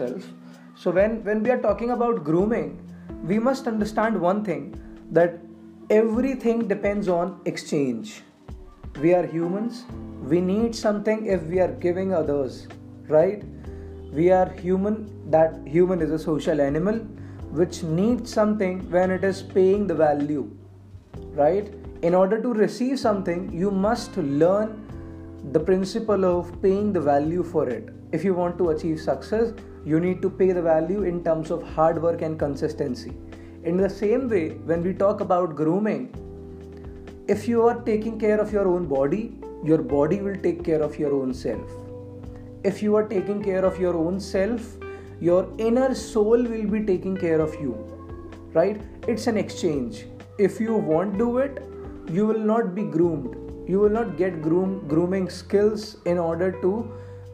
itself. So when when we are talking about grooming, we must understand one thing that everything depends on exchange. We are humans. We need something if we are giving others, right? We are human. That human is a social animal which needs something when it is paying the value, right? In order to receive something, you must learn the principle of paying the value for it. If you want to achieve success, you need to pay the value in terms of hard work and consistency. In the same way, when we talk about grooming, if you are taking care of your own body, your body will take care of your own self. If you are taking care of your own self, your inner soul will be taking care of you. Right? It's an exchange. If you won't do it, you will not be groomed you will not get groom grooming skills in order to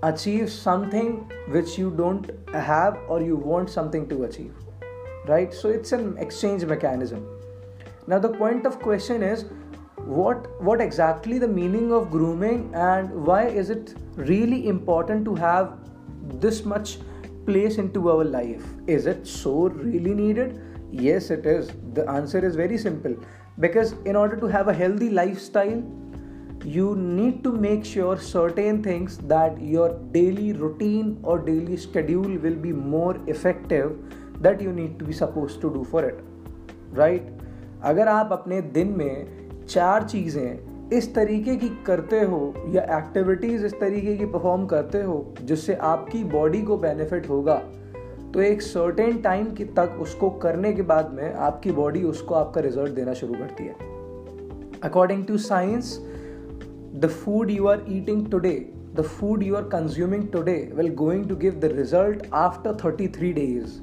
achieve something which you don't have or you want something to achieve right? So it's an exchange mechanism. Now the point of question is what what exactly the meaning of grooming and why is it really important to have this much place into our life? Is it so really needed? Yes it is. The answer is very simple. Because in order to have a healthy lifestyle you need to make sure certain things that your daily routine or daily schedule will be more effective that you need to be supposed to do for it right अगर आप अपने दिन में चार चीज़ें इस तरीके की करते हो या एक्टिविटीज़ इस तरीके की परफॉर्म करते हो जिससे आपकी बॉडी को बेनिफिट होगा तो एक सर्टेन टाइम की तक उसको करने के बाद में आपकी बॉडी उसको आपका रिज़ल्ट देना शुरू करती है according to science the food you are eating today the food you are consuming today will going to give the result after 33 days.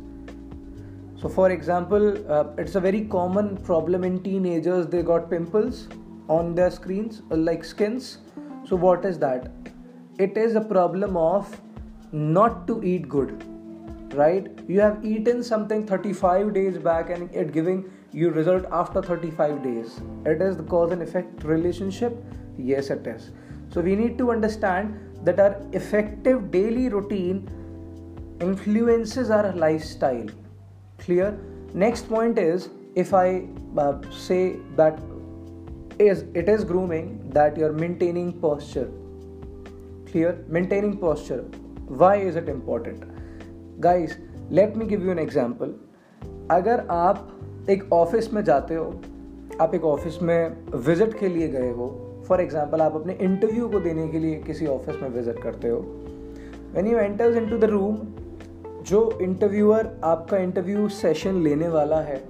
So for example uh, it's a very common problem in teenagers. They got pimples on their screens uh, like skins. So what is that? It is a problem of not to eat good right? You have eaten something 35 days back and it giving you result after 35 days. It is the cause and effect relationship Yes, it is. So we need to understand that our effective daily routine influences our lifestyle. Clear? Next point is if I uh, say that is it is grooming that you're maintaining posture. Clear? Maintaining posture. Why is it important? Guys, let me give you an example. अगर आप एक office में जाते हो आप एक office में visit के लिए गए हो फॉर एग्ज़ाम्पल आप अपने इंटरव्यू को देने के लिए किसी ऑफ़िस में विज़िट करते हो। When you enters into the room जो इंटरव्यूअर आपका इंटरव्यू सेशन लेने वाला है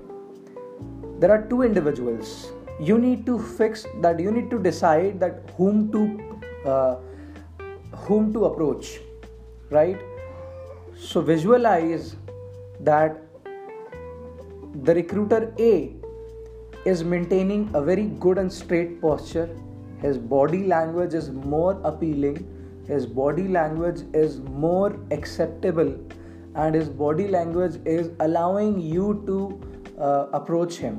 there are two individuals you need to fix that you need to decide that whom to whom to approach right so visualize that the recruiter a is maintaining a very good and straight posture his body language is more appealing. His body language is more acceptable. And his body language is allowing you to uh, approach him.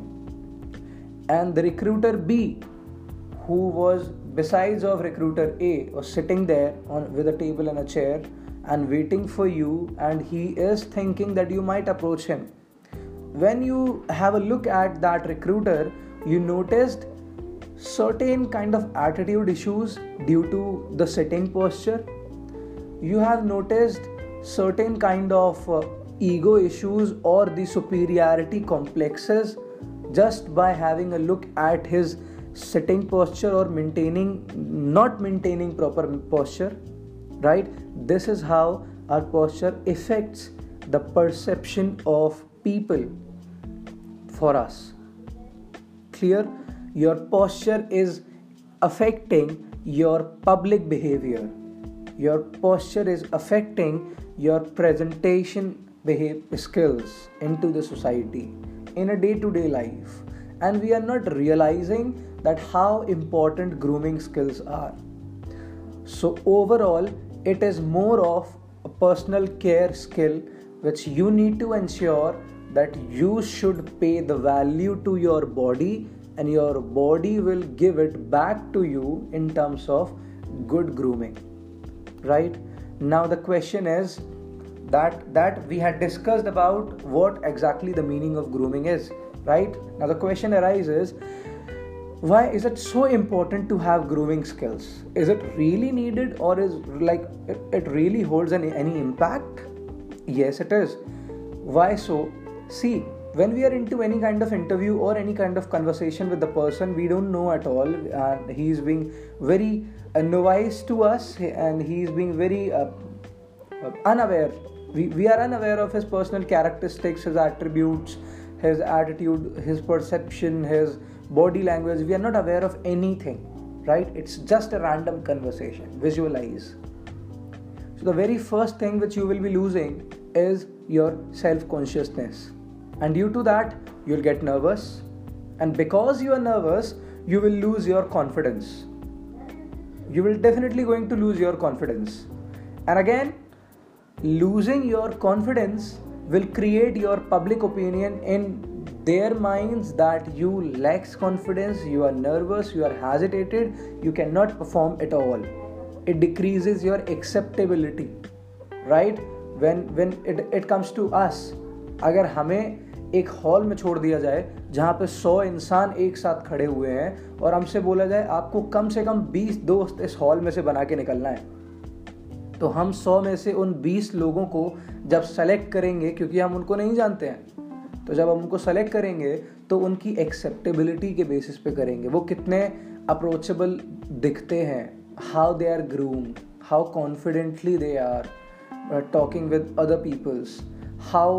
And the recruiter b who was besides of recruiter a was sitting there on with a table and a chair and waiting for you. And he is thinking that you might approach him. When you have a look at that recruiter you noticed certain kind of attitude issues due to the sitting posture. You have noticed certain kind of uh, ego issues or the superiority complexes just by having a look at his sitting posture or maintaining not maintaining proper posture right? This is how our posture affects the perception of people for us. Clear your posture is affecting your public behavior. Your posture is affecting your presentation behavior skills into the society in a day to day life. And we are not realizing that how important grooming skills are. So overall it is more of a personal care skill which you need to ensure that you should pay the value to your body and your body will give it back to you in terms of good grooming right? Now the question is that that we had discussed about what exactly the meaning of grooming is right? Now the question arises why is it so important to have grooming skills? Is it really needed or is like it, it really holds any, any impact? Yes it is. Why so? See when we are into any kind of interview or any kind of conversation with the person we don't know at all. And he is being very uh, novice to us and he is being very uh, uh, unaware. We, we are unaware of his personal characteristics his attributes his attitude his perception his body language. We are not aware of anything right? It's just a random conversation. Visualize. So the very first thing which you will be losing is your self consciousness and due to that you'll get nervous and because you are nervous you will lose your confidence you will definitely going to lose your confidence and again losing your confidence will create your public opinion in their minds that you lacks confidence you are nervous you are hesitated you cannot perform at all it decreases your acceptability right when when it it comes to us अगर हमें एक hall में छोड़ दिया जाए, जहाँ पे सौ इंसान एक साथ खड़े हुए हैं और हमसे बोला जाए, आपको कम से कम बीस दोस्त इस हॉल में से बना के निकलना है। तो हम सौ में से उन बीस लोगों को जब सेलेक्ट करेंगे, क्योंकि हम उनको नहीं जानते हैं तो जब हम उनको सेलेक्ट करेंगे तो उनकी एक्सेप्टेबिलिटी के बेसिस पे करेंगे। वो कितने अप्रोचेबल दिखते हैं। How they are groom how confidently they are talking with other peoples how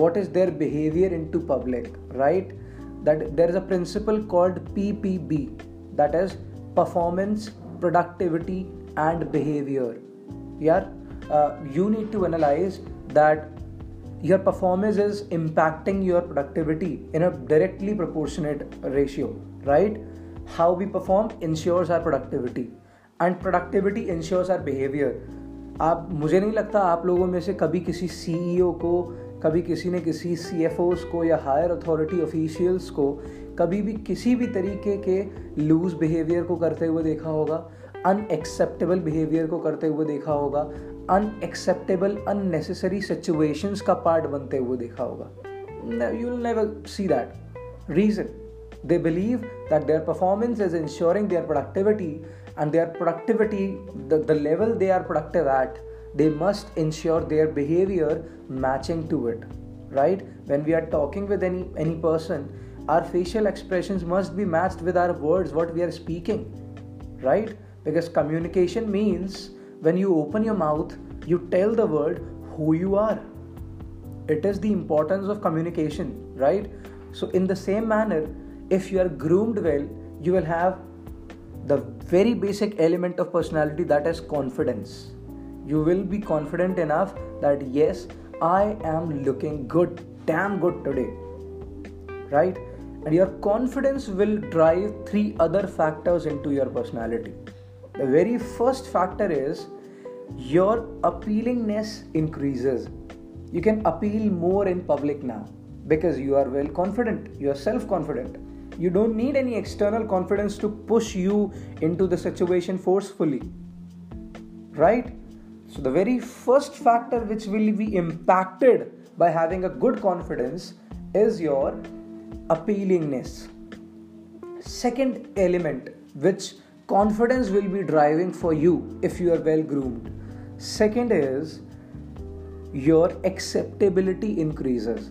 what is their behavior into public right? That there is a principle called ppb that is performance productivity and behavior. Yeah? Uh, you need to analyze that your performance is impacting your productivity in a directly proportionate ratio right? How we perform ensures our productivity and productivity ensures our behavior आप, मुझे नहीं लगता आप लोगों में से कभी किसी सीईओ e को, कभी किसी ने किसी सी को या हायर अथॉरिटी ऑफिशियल्स को कभी भी किसी भी तरीके के लूज बिहेवियर को करते हुए देखा होगा अनएक्सेप्टेबल बिहेवियर को करते हुए देखा होगा अनएक्सेप्टेबल अननेसेसरी सिचुएशंस का पार्ट बनते हुए देखा होगा। You never see that reason they believe that their performance is ensuring their productivity and their productivity the, the level they are productive at they must ensure their behavior matching to it right when we are talking with any any person our facial expressions must be matched with our words what we are speaking right because communication means when you open your mouth, you tell the world who you are. It is the importance of communication, right? So, in the same manner, if you are groomed well, you will have the very basic element of personality that is confidence. You will be confident enough that yes, I am looking good, damn good today, right? And your confidence will drive three other factors into your personality. The very first factor is your appealingness increases. You can appeal more in public now because you are well confident, you are self confident. You don't need any external confidence to push you into the situation forcefully. Right? So, the very first factor which will be impacted by having a good confidence is your appealingness. Second element which confidence will be driving for you if you are well groomed Second is your acceptability increases.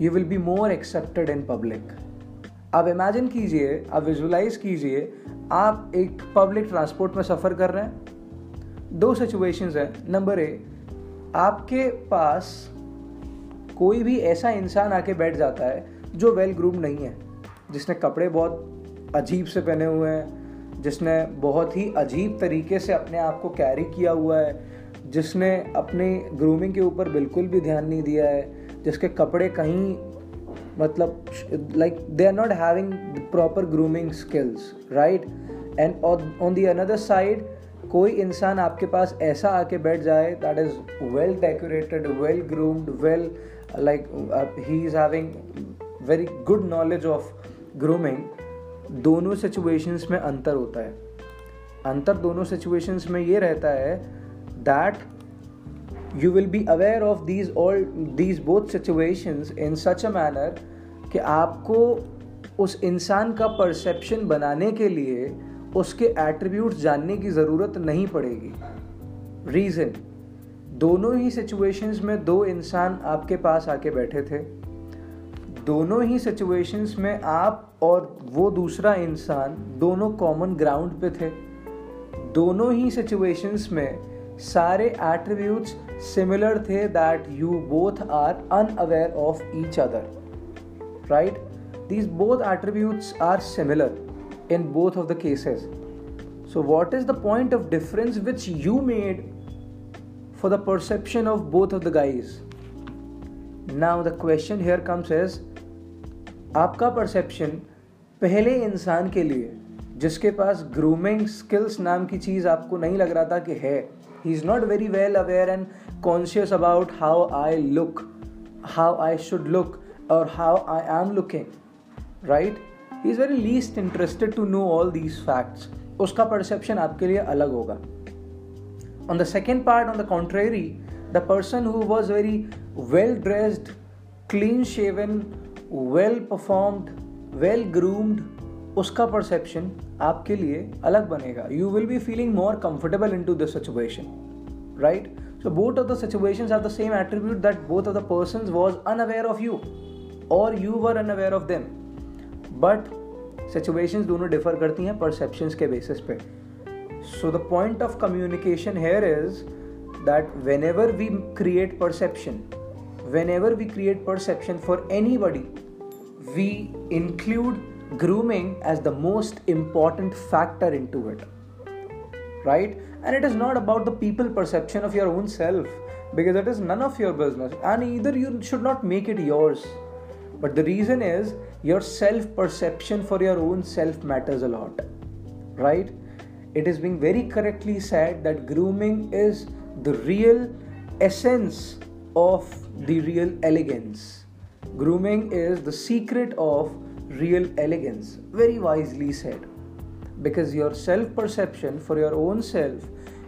You will be more accepted in public. आप imagine कीजिए, आप visualise कीजिए, आप एक public transport में सफ़र कर रहे हैं। दो सिचुएशंस हैं। नंबर ए आपके पास कोई भी ऐसा इंसान आके बैठ जाता है जो वेल ग्रूम नहीं है। जिसने कपड़े बहुत अजीब से पहने हुए हैं, जिसने बहुत ही अजीब तरीके से अपने आप को कैरी किया हुआ है, जिसने अपने ग्रूमिंग के ऊपर बिल्कुल भी ध्यान नहीं दिया है, जिसके कपड़े कहीं मतलब like they are not having proper grooming skills right and on the another side कोई इंसान आपके पास ऐसा आके बैठ जाए that is well decorated well groomed well like he is having very good knowledge of grooming दोनों सिचुएशंस में अंतर होता है। अंतर दोनों सिचुएशंस में ये रहता है that you will be aware of these all, these both situations in such a manner कि आपको उस इंसान का परसेप्शन बनाने के लिए उसके एट्रीब्यूट्स जानने की ज़रूरत नहीं पड़ेगी। रीज़न दोनों ही सिचुएशंस में दो इंसान आपके पास आके बैठे थे। दोनों ही सिचुएशंस में आप और वो दूसरा इंसान दोनों कॉमन ग्राउंड पे थे। दोनों ही सिचुएशंस में सारे एट्रीब्यूट सिमिलर थे that you both are unaware of each other right these both attribute are similar in both of the cases so what is the point of difference which you made for the perception of both of the guys now the question here comes is आपका perception पहले इंसान के लिए जिसके पास grooming skills नाम की चीज़ आपको नहीं लग रहा था कि है। He is not very well aware and conscious about how I look how I should look और how I am looking right he is very least interested to know all these facts उसका perception आपके लिए अलग होगा। On the second part on the contrary the person who was very well dressed clean shaven well performed well groomed उसका perception आपके लिए अलग बनेगा। You will be feeling more comfortable into this situation right so both of the situation are the same attribute that both of the person was unaware of you और you were unaware of them but situation दोनों differ करती हैं perception के basis पे। So the point of communication here is that whenever we create perception whenever we create perception for anybody we include grooming as the most important factor into it right? And it is not about the people perception of your own self because it is none of your business and either you should not make it yours. But the reason is your self perception for your own self matters a lot right? It is being very correctly said that grooming is the real essence of the real elegance. Grooming is the secret of real elegance. Very wisely said. Because your self perception for your own self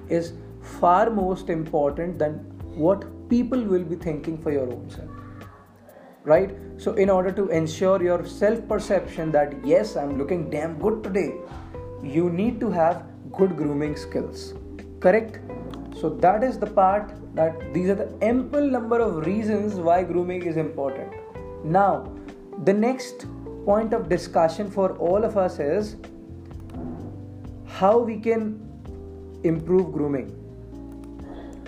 is far most important than what people will be thinking for your own self. Right? So, in order to ensure your self perception that yes, I'm looking damn good today, you need to have good grooming skills. Correct? So, that is the part that these are the ample number of reasons why grooming is important. Now, the next point of discussion for all of us is how we can improve grooming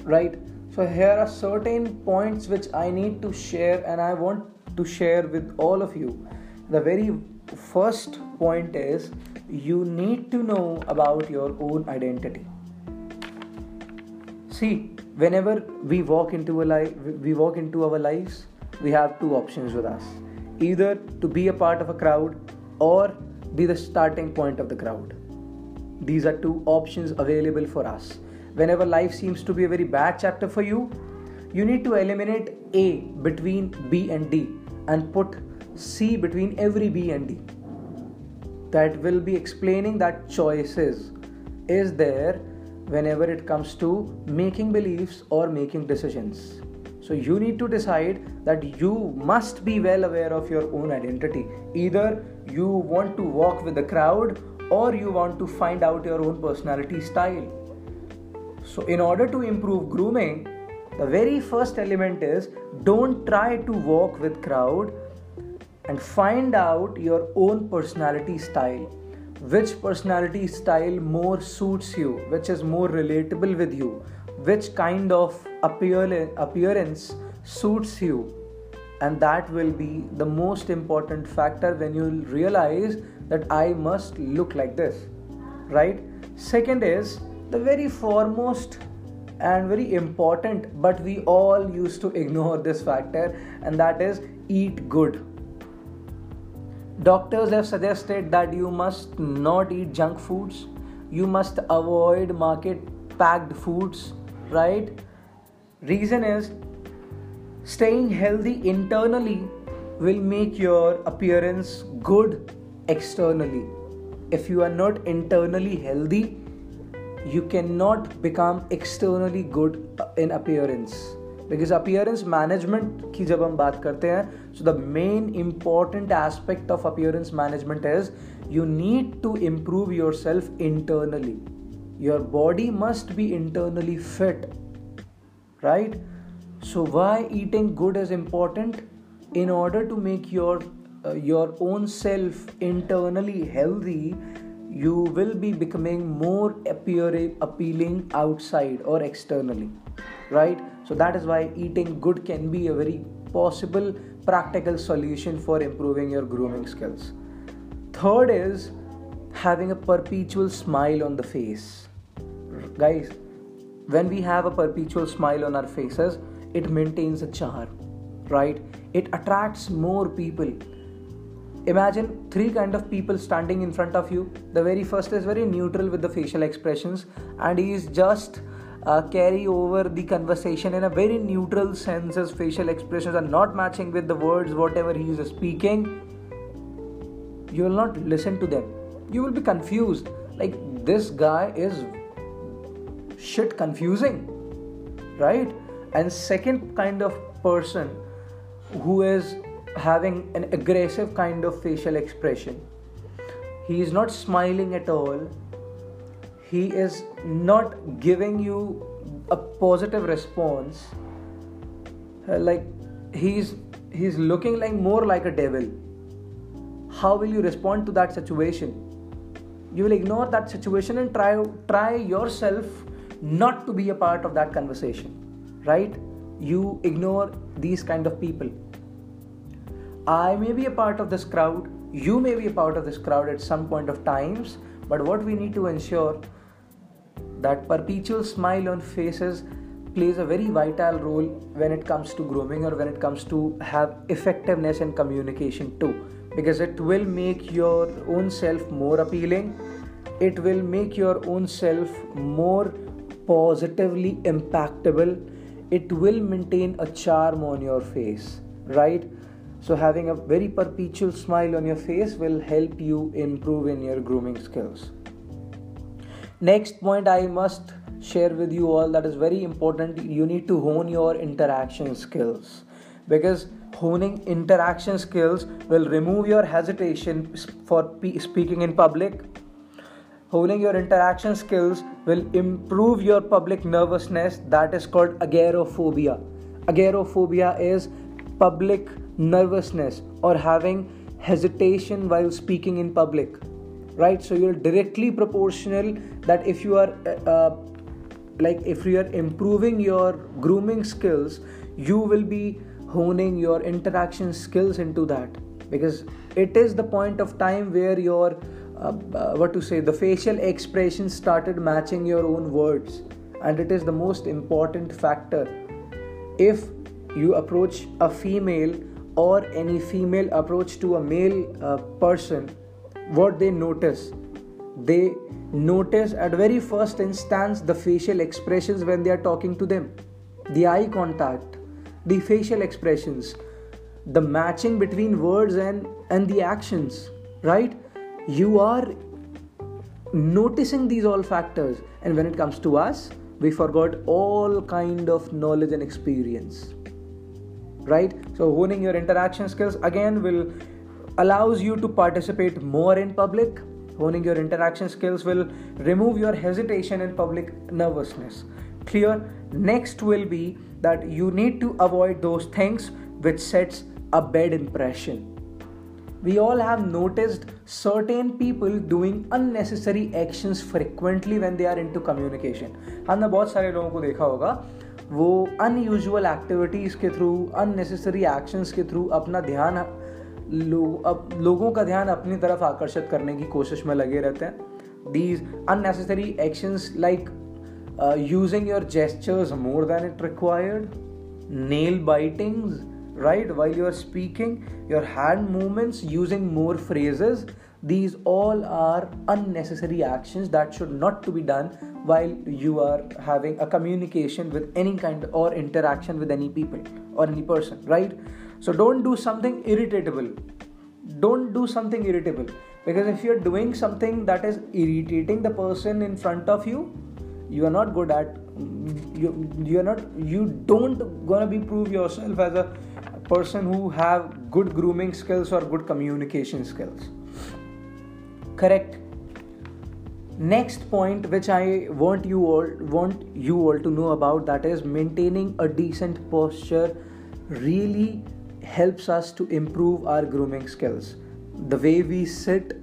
right? So here are certain points which i need to share and i want to share with all of you. The very first point is you need to know about your own identity. See whenever we walk into a life we walk into our lives we have two options with us either to be a part of a crowd or be the starting point of the crowd. These are two options available for us. Whenever life seems to be a very bad chapter for you, you need to eliminate A between B and D and put C between every B and D. That will be explaining that choices is there whenever it comes to making beliefs or making decisions. So you need to decide that you must be well aware of your own identity. Either you want to walk with the crowd or you want to find out your own personality style. So, in order to improve grooming, the very first element is don't try to walk with crowd and find out your own personality style which personality style more suits you which is more relatable with you which kind of appearance suits you. And that will be the most important factor when you realize that i must look like this right? Second is the very foremost and very important but we all used to ignore this factor and that is eat good. Doctors have suggested that you must not eat junk foods. You must avoid market packed foods right reason is staying healthy internally will make your appearance good externally if you are not internally healthy you cannot become externally good in appearance because appearance management की जब हम बात करते हैं so the main important aspect of appearance management is you need to improve yourself internally your body must be internally fit right? So why eating good is important? In order to make your uh, your own self internally healthy you will be becoming more appearing, appealing outside or externally right? So that is why eating good can be a very possible practical solution for improving your grooming skills. Third is having a perpetual smile on the face. Guys when we have a perpetual smile on our faces it maintains a charm right? It attracts more people. Imagine three kind of people standing in front of you. The very first is very neutral with the facial expressions and he is just uh, carry over the conversation in a very neutral sense his facial expressions are not matching with the words whatever he is speaking. You will not listen to them. You will be confused. Like this guy is shit confusing right and second kind of person who is having an aggressive kind of facial expression. He is not smiling at all. He is not giving you a positive response. Uh, like he's he's looking like more like a devil. How will you respond to that situation? You will ignore that situation and try try yourself not to be a part of that conversation. Right? You ignore these kind of people I may be a part of this crowd, you may be a part of this crowd at some point of times, but what we need to ensure that perpetual smile on faces plays a very vital role when it comes to grooming or when it comes to have effectiveness in communication too because it will make your own self more appealing it will make your own self more positively impactable it will maintain a charm on your face right so, having a very perpetual smile on your face will help you improve in your grooming skills. Next point I must share with you all that is very important you need to hone your interaction skills because honing interaction skills will remove your hesitation for speaking in public honing your interaction skills will improve your public nervousness. That is called agoraphobia agoraphobia is public nervousness or having hesitation while speaking in public right? So you're directly proportional that if you are uh, uh, like if you are improving your grooming skills you will be honing your interaction skills into that because it is the point of time where your uh, what to say the facial expressions started matching your own words. And it is the most important factor. If you approach a female or any female approach to a male uh, person what they notice they notice at very first instance the facial expressions when they are talking to them. The eye contact the facial expressions the matching between words and and the actions right you are noticing these all factors and when it comes to us we forgot all kind of knowledge and experience. Right? So honing your interaction skills again will allows you to participate more in public. Honing your interaction skills will remove your hesitation and public nervousness. Clear? Next will be that you need to avoid those things which sets a bad impression we all have noticed certain people doing unnecessary actions frequently when they are into communication. हमने बहुत सारे लोगों को देखा होगा, वो unusual activities के through unnecessary actions के थ्रू अपना ध्यान लोग अब लोगों का ध्यान अपनी तरफ़ आकर्षित करने की कोशिश में लगे रहते हैं। These unnecessary actions like using your gestures more than it required nail bitings right? While you are speaking your hand movements using more phrases these all are unnecessary actions that should not to be done while you are having a communication with any kind or interaction with any people or any person right? So don't do something irritable. Don't do something irritable. Because if you're doing something that is irritating the person in front of you you are not good at you you are not you don't gonna be prove yourself as a person who have good grooming skills or good communication skills. Correct. Next point which i want you all want you all to know about that is maintaining a decent posture really helps us to improve our grooming skills. The way we sit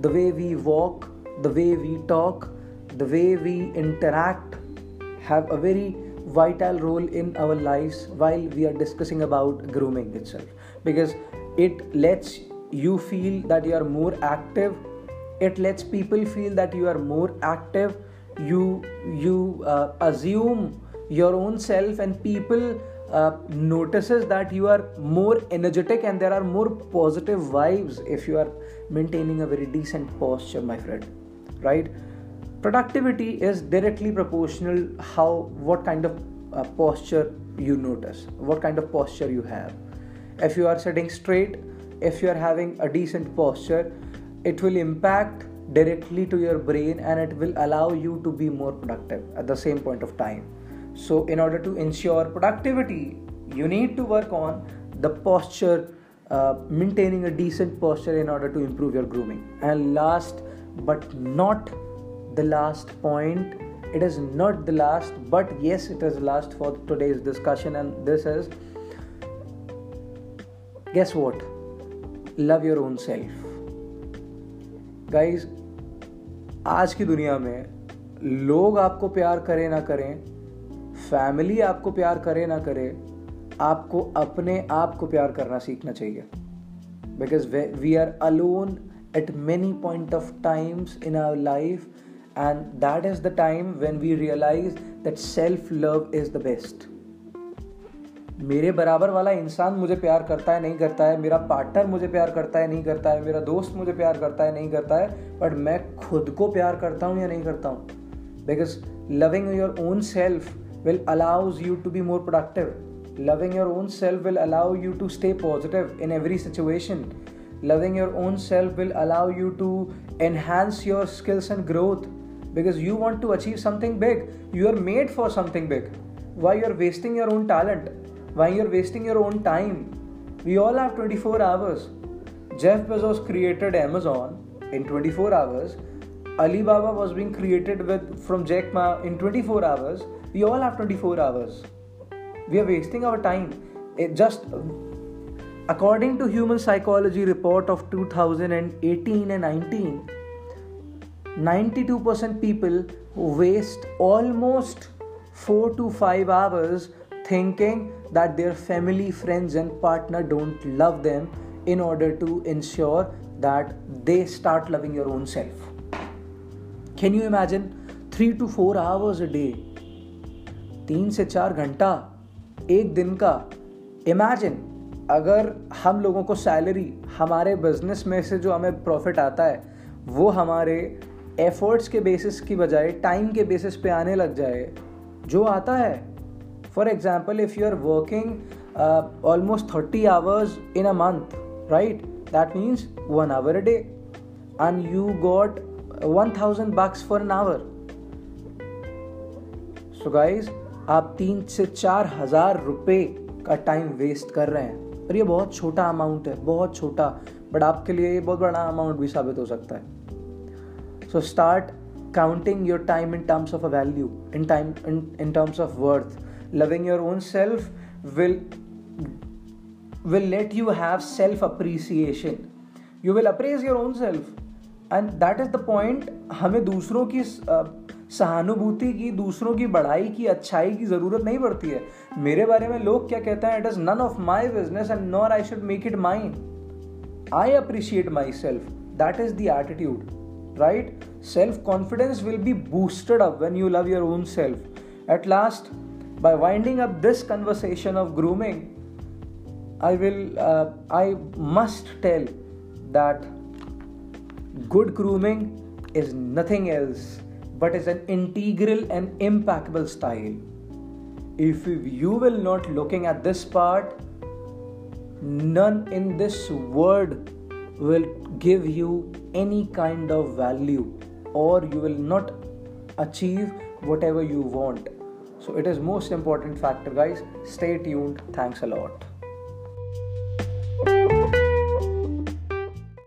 the way we walk the way we talk the way we interact have a very vital role in our lives while we are discussing about grooming itself. Because it lets you feel that you are more active. It lets people feel that you are more active. You you uh, assume your own self and people uh, notices that you are more energetic and there are more positive vibes if you are maintaining a very decent posture my friend. Right productivity is directly proportional how what kind of uh, posture you notice what kind of posture you have. If you are sitting straight if you are having a decent posture it will impact directly to your brain and it will allow you to be more productive at the same point of time. So in order to ensure productivity you need to work on the posture uh, maintaining a decent posture in order to improve your grooming. And last but not the last point it is not the last but yes it is last for today's discussion and this is guess what love your own self guys आज की दुनिया में लोग आपको प्यार करें ना करें फैमिली आपको प्यार करे ना करे आपको अपने आप को प्यार करना सीखना चाहिए because we are alone at many point of times in our life and that is the time when we realize that self-love is the best. मेरे बराबर वाला इंसान मुझे प्यार करता है, नहीं करता है, मेरा पार्टनर मुझे प्यार करता है, नहीं करता है, मेरा दोस्त मुझे प्यार करता है, नहीं करता है बट मैं खुद को प्यार करता हूँ या नहीं करता हूँ? Because loving your own self will allows you to be more productive loving your own self will allow you to stay positive in every situation loving your own self will allow you to enhance your skills and growth because you want to achieve something big. You are made for something big. Why you're wasting your own talent? Why you're wasting your own time? We all have 24 hours. Jeff Bezos created Amazon in 24 hours. Alibaba was being created with from Jack Ma in 24 hours. We all have 24 hours. We are wasting our time. It just according to human psychology report of 2018 and 19 92% people waste almost 4 to 5 hours thinking that their family, friends, and partner don't love them in order to ensure that they start loving your own self. Can you imagine 3 to 4 hours a day? तीन से चार घंटा एक दिन का imagine अगर हम लोगों को सैलरी हमारे बिज़नेस में से जो हमें प्रॉफिट आता है वो हमारे एफर्ट्स के बेसिस की बजाय टाइम के बेसिस पे आने लग जाए, जो आता है। For example if you are working almost thirty hours in a month right that means one hour a day and you got one thousand bucks for an hour so guys आप तीन से चार हज़ार रुपये का टाइम वेस्ट कर रहे हैं। और ये बहुत छोटा अमाउंट है, बहुत छोटा। बट आपके लिए ये बहुत बड़ा अमाउंट भी साबित हो सकता है। So start counting your time in terms of a value in time in terms of worth loving your own self will will let you have self appreciation you will appraise your own self and that is the point हमें दूसरों की सहानुभूति की, दूसरों की बढ़ाई की, अच्छाई की ज़रूरत नहीं पड़ती है। मेरे बारे में लोग क्या कहते हैं it is none of my business and nor I should make it mind I appreciate my self that is that attitude right? Self confidence will be boosted up when you love your own self. At last, by winding up this conversation of grooming, I will, uh, I must tell that good grooming is nothing else but is an integral and impeccable style. If you will not looking at this part, none in this world will give you any kind of value or you will not achieve whatever you want. So it is most important factor guys. Stay tuned. Thanks a lot.